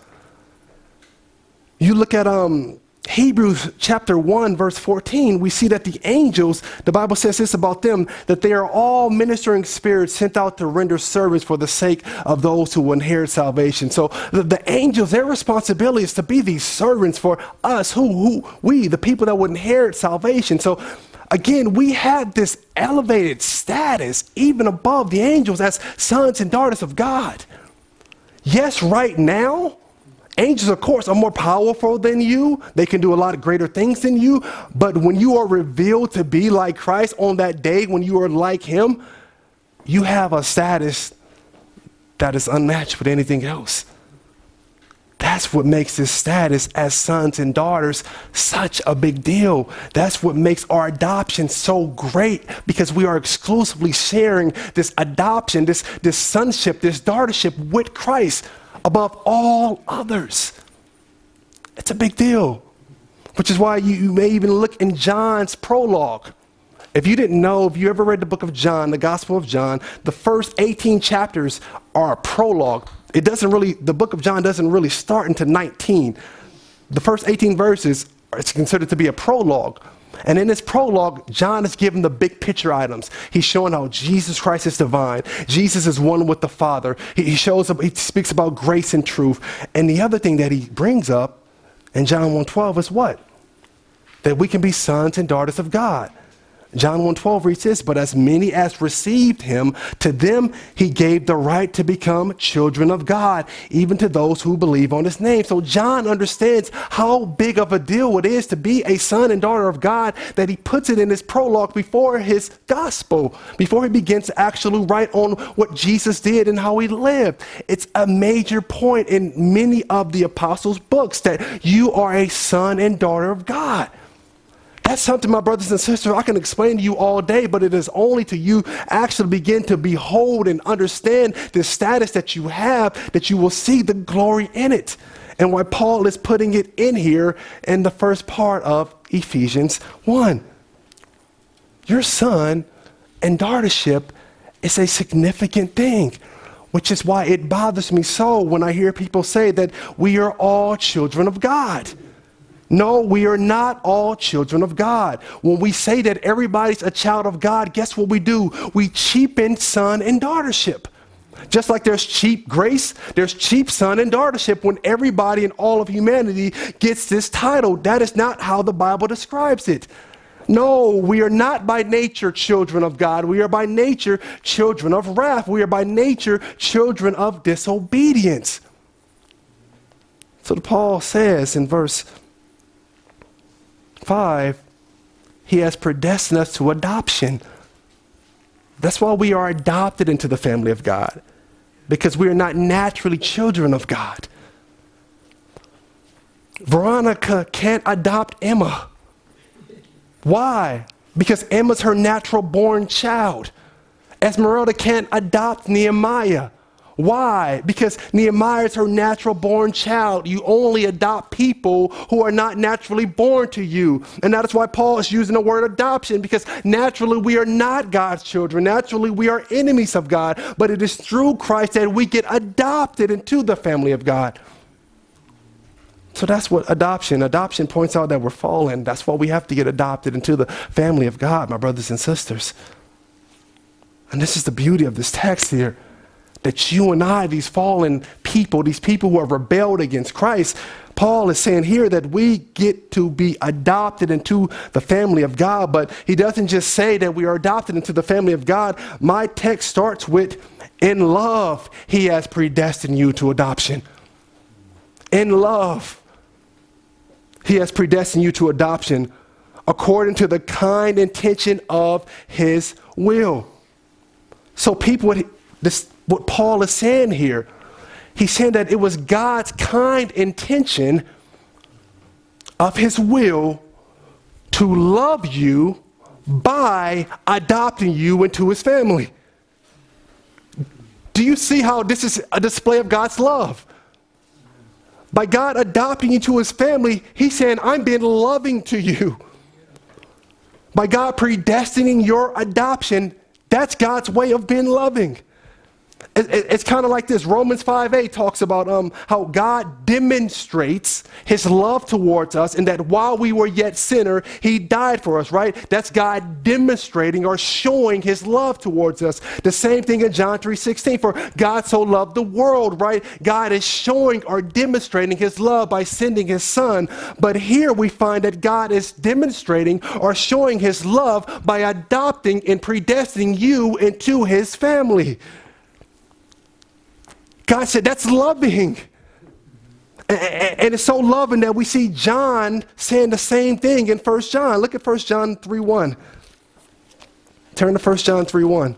You look at um, Hebrews chapter 1, verse 14, we see that the angels, the Bible says this about them, that they are all ministering spirits sent out to render service for the sake of those who will inherit salvation. So the, the angels, their responsibility is to be these servants for us, who, who we, the people that would inherit salvation. So again, we have this elevated status even above the angels as sons and daughters of God. Yes, right now, angels, of course, are more powerful than you. They can do a lot of greater things than you. But when you are revealed to be like Christ on that day, when you are like Him, you have a status that is unmatched with anything else. That's what makes this status as sons and daughters such a big deal. That's what makes our adoption so great because we are exclusively sharing this adoption, this, this sonship, this daughtership with Christ above all others. It's a big deal, which is why you, you may even look in John's prologue. If you didn't know, if you ever read the book of John, the Gospel of John, the first 18 chapters are a prologue it doesn't really, the book of John doesn't really start into 19. The first 18 verses it's considered to be a prologue. And in this prologue, John is given the big picture items. He's showing how Jesus Christ is divine. Jesus is one with the Father. He, he shows up, he speaks about grace and truth. And the other thing that he brings up in John 1:12 is what? That we can be sons and daughters of God. John 1:12 reads this, but as many as received him, to them he gave the right to become children of God, even to those who believe on his name. So John understands how big of a deal it is to be a son and daughter of God that he puts it in his prologue before his gospel, before he begins to actually write on what Jesus did and how he lived. It's a major point in many of the apostles' books that you are a son and daughter of God. That's something, my brothers and sisters, I can explain to you all day, but it is only to you actually begin to behold and understand the status that you have that you will see the glory in it. And why Paul is putting it in here in the first part of Ephesians 1. Your son and daughtership is a significant thing which is why it bothers me so when I hear people say that we are all children of God. No, we are not all children of God. When we say that everybody's a child of God, guess what we do? We cheapen son and daughtership. Just like there's cheap grace, there's cheap son and daughtership when everybody in all of humanity gets this title. That is not how the Bible describes it. No, we are not by nature children of God. We are by nature children of wrath. We are by nature children of disobedience. So Paul says in verse 5, he has predestined us to adoption. That's why we are adopted into the family of God, because we are not naturally children of God. Veronica can't adopt Emma. Why? Because Emma's her natural born child. Esmeralda can't adopt Nehemiah. Why? Because Nehemiah is her natural born child. You only adopt people who are not naturally born to you. And that is why Paul is using the word adoption, because naturally we are not God's children. Naturally we are enemies of God. But it is through Christ that we get adopted into the family of God. So that's what adoption. Adoption points out that we're fallen. That's why we have to get adopted into the family of God, my brothers and sisters. And this is the beauty of this text here that you and I, these fallen people, these people who have rebelled against Christ, Paul is saying here that we get to be adopted into the family of God, but he doesn't just say that we are adopted into the family of God. My text starts with, in love, he has predestined you to adoption. In love, he has predestined you to adoption according to the kind intention of his will. So people, this, what Paul is saying here. He's saying that it was God's kind intention of his will to love you by adopting you into his family. Do you see how this is a display of God's love? By God adopting you to his family, he's saying, I'm being loving to you. By God predestining your adoption, that's God's way of being loving it's kind of like this. Romans 5a talks about um, how god demonstrates his love towards us and that while we were yet sinner he died for us right? That's god demonstrating or showing his love towards us. The same thing in john 3.16 for god so loved the world right? God is showing or demonstrating his love by sending his son. But here we find that god is demonstrating or showing his love by adopting and predestining you into his family God said, that's loving. And it's so loving that we see John saying the same thing in 1 John. Look at 1 John 3 1. Turn to 1 John 3 1.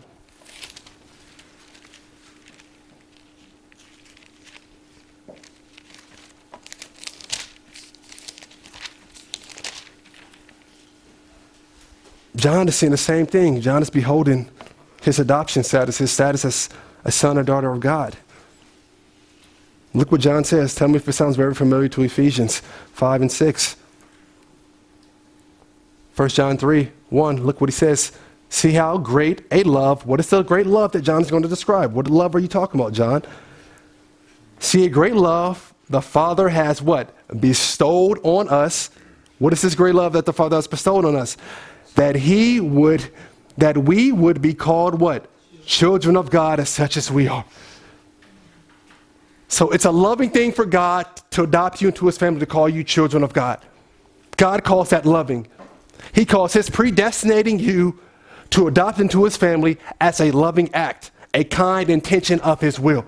John is seeing the same thing. John is beholding his adoption status, his status as a son or daughter of God. Look what John says. Tell me if it sounds very familiar to Ephesians 5 and 6. 1 John 3 1, look what he says. See how great a love, what is the great love that John is going to describe? What love are you talking about, John? See a great love the Father has what? Bestowed on us. What is this great love that the Father has bestowed on us? That he would, that we would be called what? Children of God as such as we are. So it's a loving thing for God to adopt you into his family, to call you children of God. God calls that loving. He calls his predestinating you to adopt into his family as a loving act, a kind intention of his will.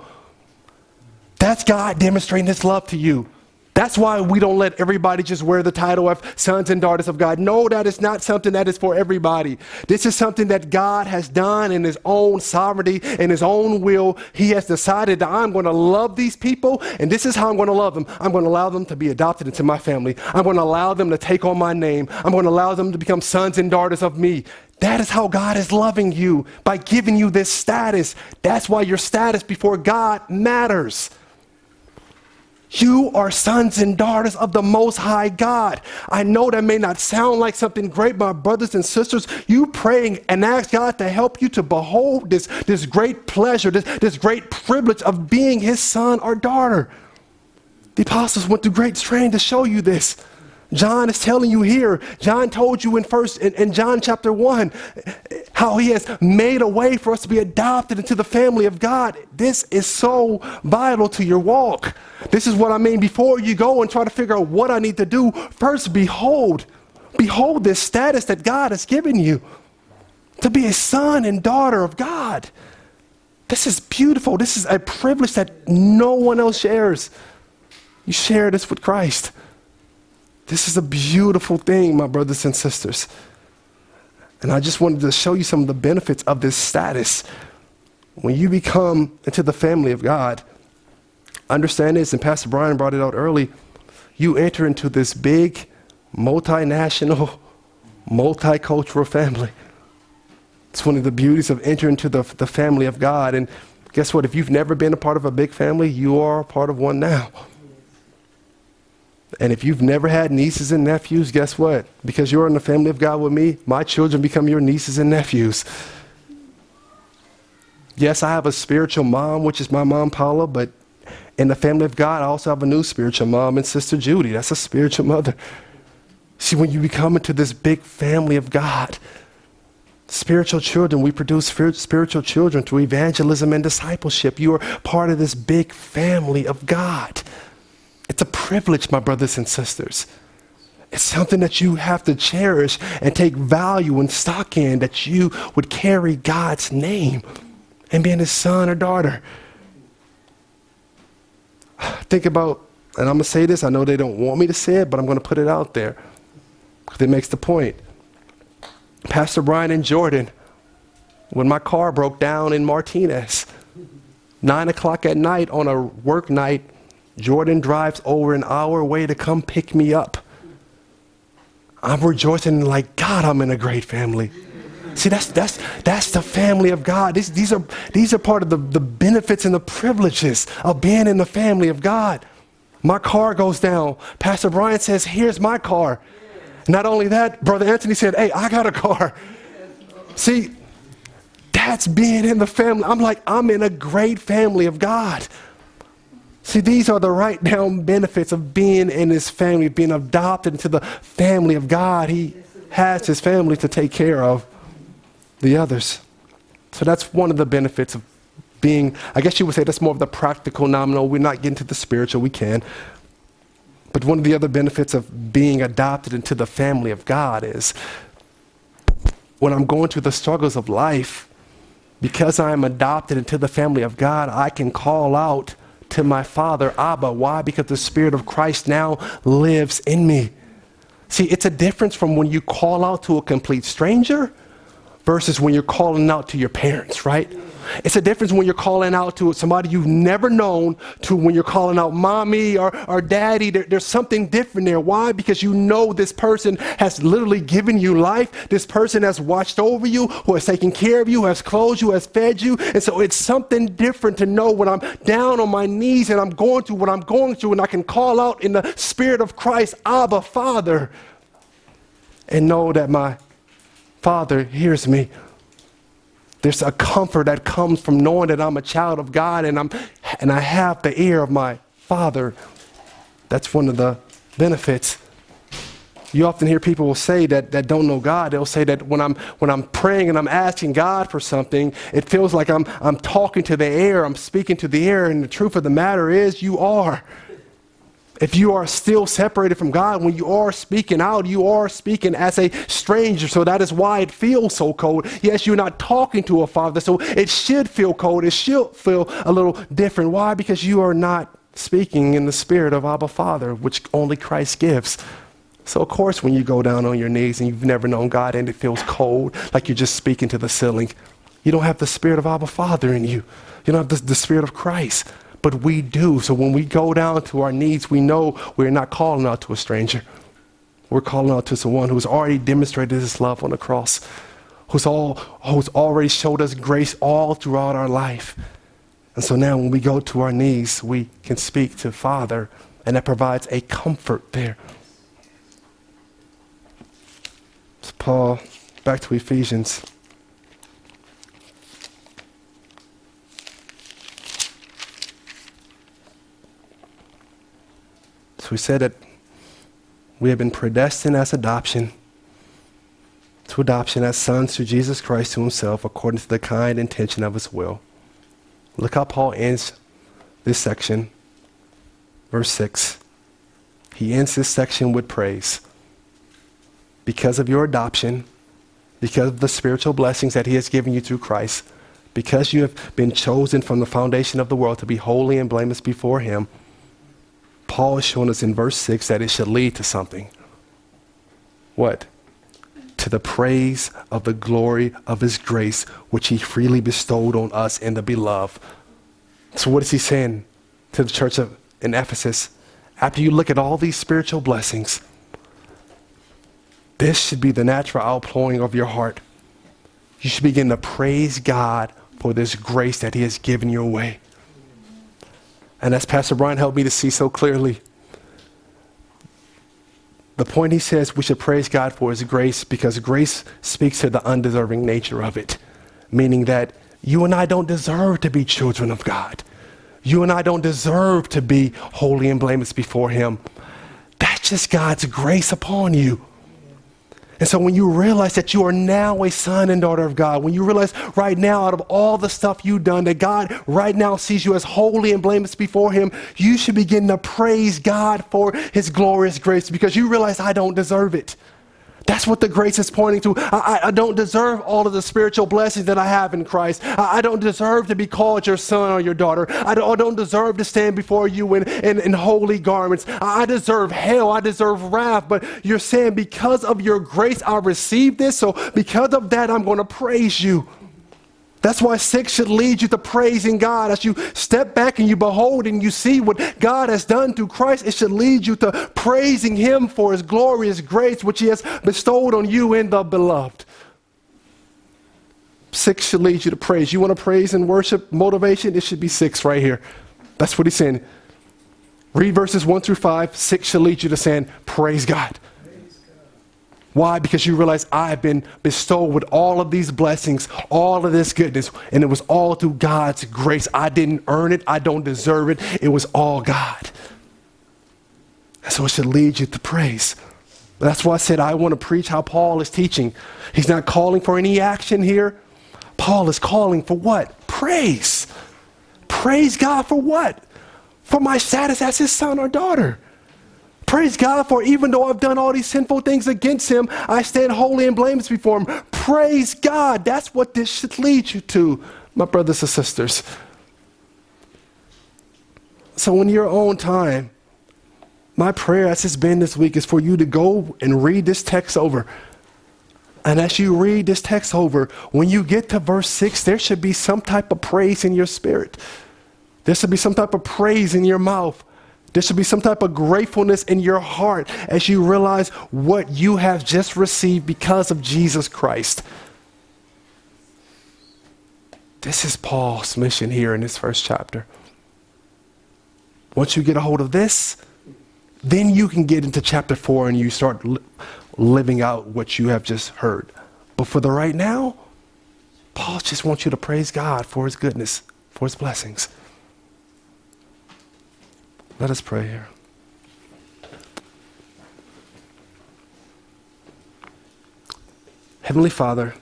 That's God demonstrating his love to you. That's why we don't let everybody just wear the title of sons and daughters of God. No, that is not something that is for everybody. This is something that God has done in his own sovereignty, in his own will. He has decided that I'm going to love these people, and this is how I'm going to love them. I'm going to allow them to be adopted into my family. I'm going to allow them to take on my name. I'm going to allow them to become sons and daughters of me. That is how God is loving you by giving you this status. That's why your status before God matters. You are sons and daughters of the Most High God. I know that may not sound like something great, my brothers and sisters. You praying and ask God to help you to behold this, this great pleasure, this, this great privilege of being His son or daughter. The apostles went through great strain to show you this. John is telling you here. John told you in first in, in, John chapter one how he has made a way for us to be adopted into the family of God. This is so vital to your walk. This is what I mean. Before you go and try to figure out what I need to do, first behold, behold this status that God has given you to be a son and daughter of God. This is beautiful. This is a privilege that no one else shares. You share this with Christ. This is a beautiful thing, my brothers and sisters. And I just wanted to show you some of the benefits of this status. When you become into the family of God, understand this, and Pastor Brian brought it out early, you enter into this big, multinational, multicultural family. It's one of the beauties of entering into the, the family of God. And guess what? If you've never been a part of a big family, you are a part of one now. And if you've never had nieces and nephews, guess what? Because you're in the family of God with me, my children become your nieces and nephews. Yes, I have a spiritual mom, which is my mom, Paula, but in the family of God, I also have a new spiritual mom and sister Judy. That's a spiritual mother. See, when you become into this big family of God, spiritual children, we produce spiritual children through evangelism and discipleship. You are part of this big family of God. It's a privilege, my brothers and sisters. It's something that you have to cherish and take value and stock in that you would carry God's name and being his son or daughter. Think about, and I'm going to say this, I know they don't want me to say it, but I'm going to put it out there because it makes the point. Pastor Brian and Jordan, when my car broke down in Martinez, nine o'clock at night on a work night, Jordan drives over an hour away to come pick me up. I'm rejoicing like God, I'm in a great family. See, that's, that's, that's the family of God. These, these, are, these are part of the, the benefits and the privileges of being in the family of God. My car goes down. Pastor Brian says, Here's my car. Not only that, Brother Anthony said, Hey, I got a car. See, that's being in the family. I'm like, I'm in a great family of God. See, these are the right down benefits of being in his family, being adopted into the family of God. He has his family to take care of the others. So that's one of the benefits of being, I guess you would say that's more of the practical nominal. We're not getting to the spiritual, we can. But one of the other benefits of being adopted into the family of God is when I'm going through the struggles of life, because I am adopted into the family of God, I can call out to my Father, Abba. Why? Because the Spirit of Christ now lives in me. See, it's a difference from when you call out to a complete stranger versus when you're calling out to your parents, right? It's a difference when you're calling out to somebody you've never known to when you're calling out mommy or, or daddy. There, there's something different there. Why? Because you know this person has literally given you life. This person has watched over you, who has taken care of you, has clothed you, has fed you. And so it's something different to know when I'm down on my knees and I'm going through what I'm going through and I can call out in the spirit of Christ, Abba, Father, and know that my Father hears me. There's a comfort that comes from knowing that I'm a child of God and, I'm, and I have the ear of my Father. That's one of the benefits. You often hear people will say that, that don't know God. They'll say that when I'm, when I'm praying and I'm asking God for something, it feels like I'm, I'm talking to the air, I'm speaking to the air, and the truth of the matter is, you are. If you are still separated from God, when you are speaking out, you are speaking as a stranger. So that is why it feels so cold. Yes, you're not talking to a father, so it should feel cold. It should feel a little different. Why? Because you are not speaking in the spirit of Abba Father, which only Christ gives. So, of course, when you go down on your knees and you've never known God and it feels cold, like you're just speaking to the ceiling, you don't have the spirit of Abba Father in you. You don't have the, the spirit of Christ but we do. So when we go down to our knees, we know we're not calling out to a stranger. We're calling out to someone who's already demonstrated his love on the cross, who's, all, who's already showed us grace all throughout our life. And so now when we go to our knees, we can speak to Father, and that provides a comfort there. So Paul, back to Ephesians. So we said that we have been predestined as adoption to adoption as sons through Jesus Christ to himself according to the kind intention of his will. Look how Paul ends this section, verse 6. He ends this section with praise. Because of your adoption, because of the spiritual blessings that he has given you through Christ, because you have been chosen from the foundation of the world to be holy and blameless before him, Paul is showing us in verse 6 that it should lead to something. What? To the praise of the glory of his grace, which he freely bestowed on us in the beloved. So, what is he saying to the church of, in Ephesus? After you look at all these spiritual blessings, this should be the natural outpouring of your heart. You should begin to praise God for this grace that he has given you away. And as Pastor Brian helped me to see so clearly, the point he says we should praise God for is grace because grace speaks to the undeserving nature of it, meaning that you and I don't deserve to be children of God. You and I don't deserve to be holy and blameless before Him. That's just God's grace upon you. And so when you realize that you are now a son and daughter of God, when you realize right now, out of all the stuff you've done, that God right now sees you as holy and blameless before Him, you should begin to praise God for His glorious grace because you realize I don't deserve it. That's what the grace is pointing to. I, I, don't deserve all of the spiritual blessings that I have in Christ. I, I don't deserve to be called your son or your daughter. I don't, I don't deserve to stand before you in, in, in holy garments. I deserve hell. I deserve wrath. But you're saying, because of your grace, I received this. So because of that, I'm going to praise you. That's why six should lead you to praising God. As you step back and you behold and you see what God has done through Christ, it should lead you to praising Him for His glorious grace, which He has bestowed on you in the beloved. Six should lead you to praise. You want to praise and worship motivation? It should be six right here. That's what He's saying. Read verses one through five. Six should lead you to saying, Praise God. Why? Because you realize I've been bestowed with all of these blessings, all of this goodness, and it was all through God's grace. I didn't earn it, I don't deserve it. It was all God. And so it should lead you to praise. That's why I said I want to preach how Paul is teaching. He's not calling for any action here. Paul is calling for what? Praise. Praise God for what? For my status as his son or daughter. Praise God for even though I've done all these sinful things against him, I stand holy and blameless before him. Praise God. That's what this should lead you to, my brothers and sisters. So, in your own time, my prayer, as it's been this week, is for you to go and read this text over. And as you read this text over, when you get to verse 6, there should be some type of praise in your spirit. There should be some type of praise in your mouth. There should be some type of gratefulness in your heart as you realize what you have just received because of Jesus Christ. This is Paul's mission here in this first chapter. Once you get a hold of this, then you can get into chapter 4 and you start li- living out what you have just heard. But for the right now, Paul just wants you to praise God for his goodness, for his blessings. Let us pray here. Heavenly Father,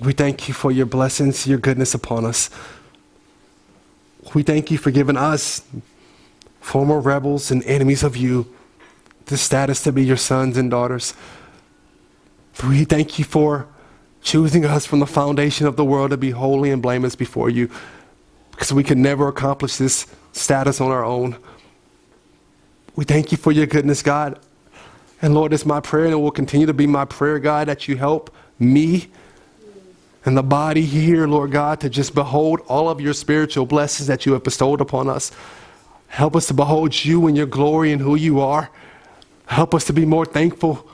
we thank you for your blessings, your goodness upon us. We thank you for giving us, former rebels and enemies of you, the status to be your sons and daughters. We thank you for choosing us from the foundation of the world to be holy and blameless before you because we could never accomplish this status on our own. We thank you for your goodness, God. And Lord, it's my prayer and it will continue to be my prayer, God, that you help me and the body here, Lord God, to just behold all of your spiritual blessings that you have bestowed upon us. Help us to behold you and your glory and who you are. Help us to be more thankful.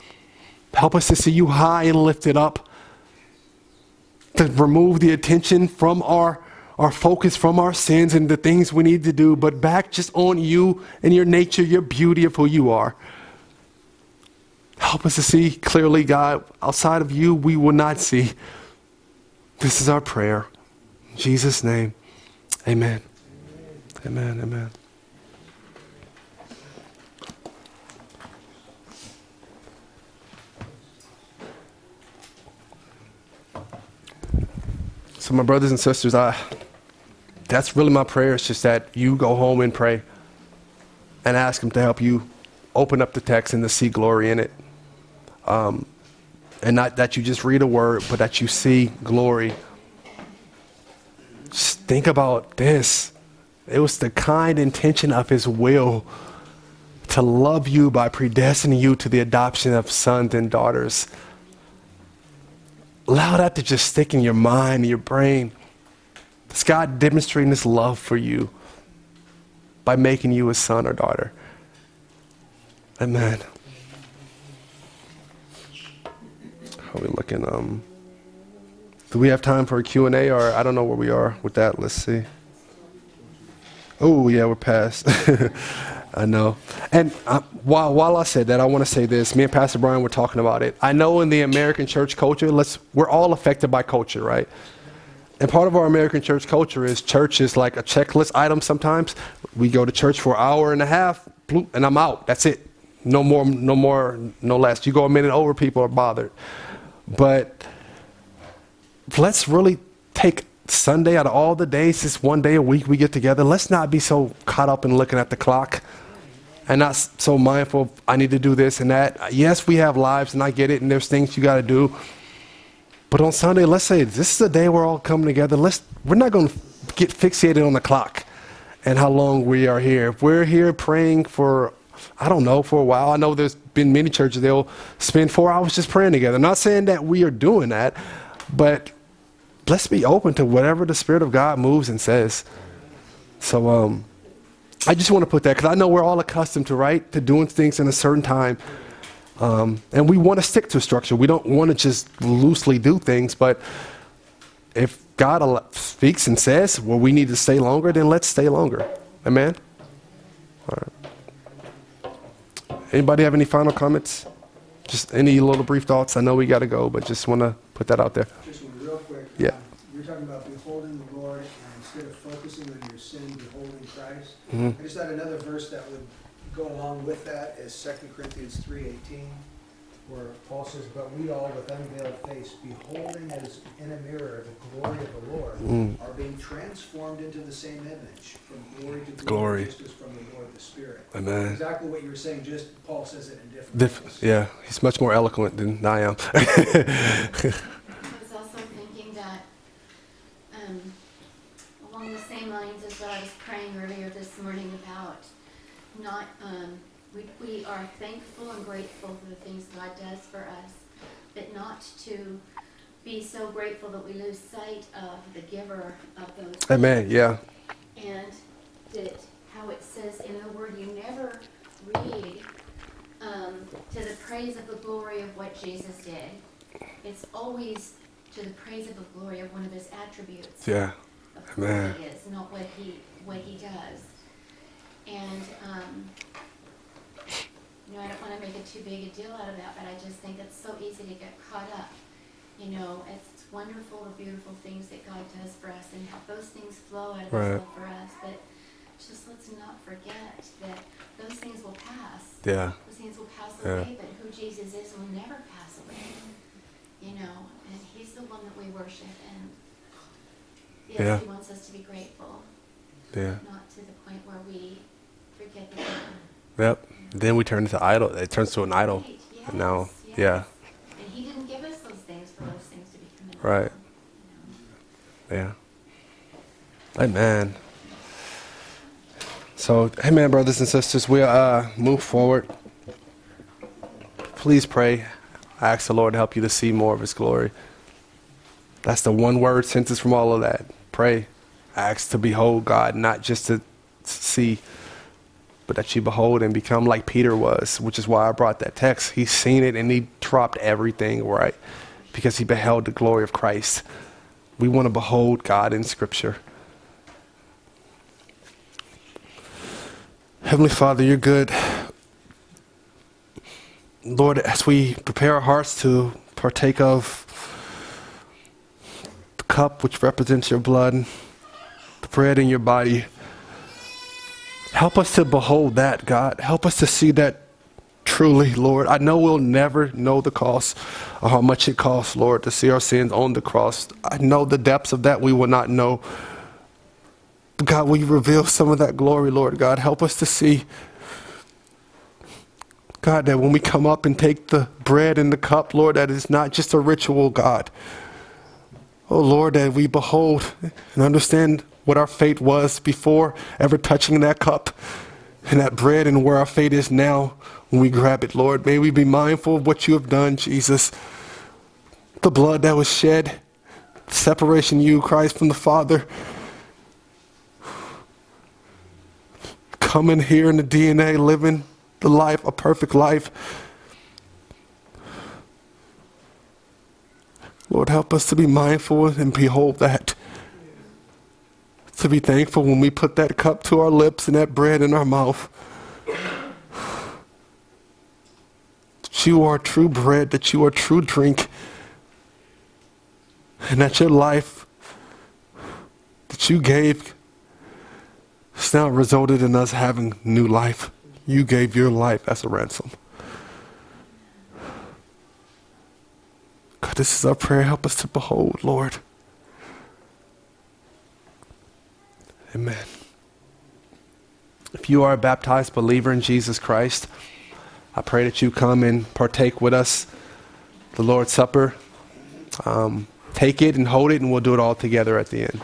Help us to see you high and lifted up. To remove the attention from our, our focus from our sins and the things we need to do, but back just on you and your nature, your beauty of who you are. Help us to see clearly, God. Outside of you, we will not see. This is our prayer. In Jesus' name, amen. Amen, amen. So, my brothers and sisters, I, that's really my prayer. It's just that you go home and pray and ask Him to help you open up the text and to see glory in it. Um, and not that you just read a word, but that you see glory. Just think about this. It was the kind intention of His will to love you by predestining you to the adoption of sons and daughters. Allow that to just stick in your mind, your brain. It's God demonstrating His love for you by making you a son or daughter. Amen. How are we looking? Um, do we have time for a Q&A or I don't know where we are with that. Let's see. Oh, yeah, we're past. I know. And uh, while, while I said that, I want to say this. Me and Pastor Brian were talking about it. I know in the American church culture, let's, we're all affected by culture, right? And part of our American church culture is church is like a checklist item sometimes. We go to church for an hour and a half, and I'm out. That's it. No more, no more, no less. You go a minute over, people are bothered. But let's really take Sunday out of all the days, this one day a week we get together. Let's not be so caught up in looking at the clock and not so mindful I need to do this and that. Yes, we have lives and I get it, and there's things you got to do. But on Sunday, let's say this is the day we're all coming together. Let's, we're not going to get fixated on the clock and how long we are here. If we're here praying for, I don't know, for a while, I know there's been many churches, they'll spend four hours just praying together. not saying that we are doing that, but let's be open to whatever the Spirit of God moves and says. So um, I just want to put that because I know we're all accustomed to, right, to doing things in a certain time. Um, and we want to stick to structure. We don't want to just loosely do things, but if God al- speaks and says, well, we need to stay longer, then let's stay longer. Amen? All right. Anybody have any final comments? Just any little brief thoughts? I know we got to go, but just want to put that out there. Just real quick. Yeah. Um, You're talking about beholding the Lord, and instead of focusing on your sin, beholding Christ. Mhm. I just had another verse that would go along with that, is Second Corinthians three eighteen, where Paul says, "But we all with unveiled face, beholding as in a mirror the glory of the Lord, Mm. are being transformed into the same image, from glory to Glory. glory, just as from the Lord the Spirit." Amen. Exactly what you were saying, just Paul says it in different Diff- ways. yeah, he's much more eloquent than I am. I was also thinking that, um, along the same lines as what I was praying earlier this morning about not, um, we, we are thankful and grateful for the things God does for us. but not to be so grateful that we lose sight of the giver of those. Amen. Yeah. And that how it says in the word, you never read um, to the praise of the glory of what Jesus did. It's always to the praise of the glory of one of his attributes Yeah. of who Amen. he is, not what he what he does. And um, you know, I don't want to make it too big a deal out of that, but I just think it's so easy to get caught up. You know, it's wonderful, the beautiful things that God does for us, and how those things flow out of Right. His love for us. But just let's not forget that those things will pass. Yeah. Those things will pass Yeah. away, but who Jesus is will never pass away. You know, and He's the one that we worship, and yes, Yeah. He wants us to be grateful, Yeah. not to the point where we forget the Lord. Yep. Then we turn into idol. It turns to an idol. Right, And now, yes, yes. yeah. And He didn't give us those things for those things to become an Right. idol, you know. Yeah. Amen. So, amen, brothers and sisters. We uh move forward. Please pray. I ask the Lord to help you to see more of His glory. That's the one word sentence from all of that. Pray. Ask to behold God, not just to see, but that you behold and become like Peter was, which is why I brought that text. He's seen it and he dropped everything, right? Because he beheld the glory of Christ. We want to behold God in Scripture. Heavenly Father, you're good. Lord, as we prepare our hearts to partake of the cup which represents your blood, the bread in your body, help us to behold that, God. Help us to see that truly, Lord. I know we'll never know the cost or how much it costs, Lord, to see our sins on the cross. I know the depths of that we will not know. But God, will you reveal some of that glory, Lord God? Help us to see, God, that when we come up and take the bread and the cup, Lord, that is not just a ritual, God. Oh, Lord, that we behold and understand what our fate was before ever touching that cup and that bread and where our fate is now when we grab it, Lord. May we be mindful of what you have done, Jesus. The blood that was shed, separation you, Christ, from the Father. Coming here in the DNA, living the life, a perfect life. Lord, help us to be mindful and behold that. To be thankful when we put that cup to our lips and that bread in our mouth. That you are true bread, that you are true drink, and that your life that you gave has now resulted in us having new life. You gave your life as a ransom. God, this is our prayer. Help us to behold, Lord. Amen. If you are a baptized believer in Jesus Christ, I pray that you come and partake with us the Lord's Supper. Um, take it and hold it, and we'll do it all together at the end.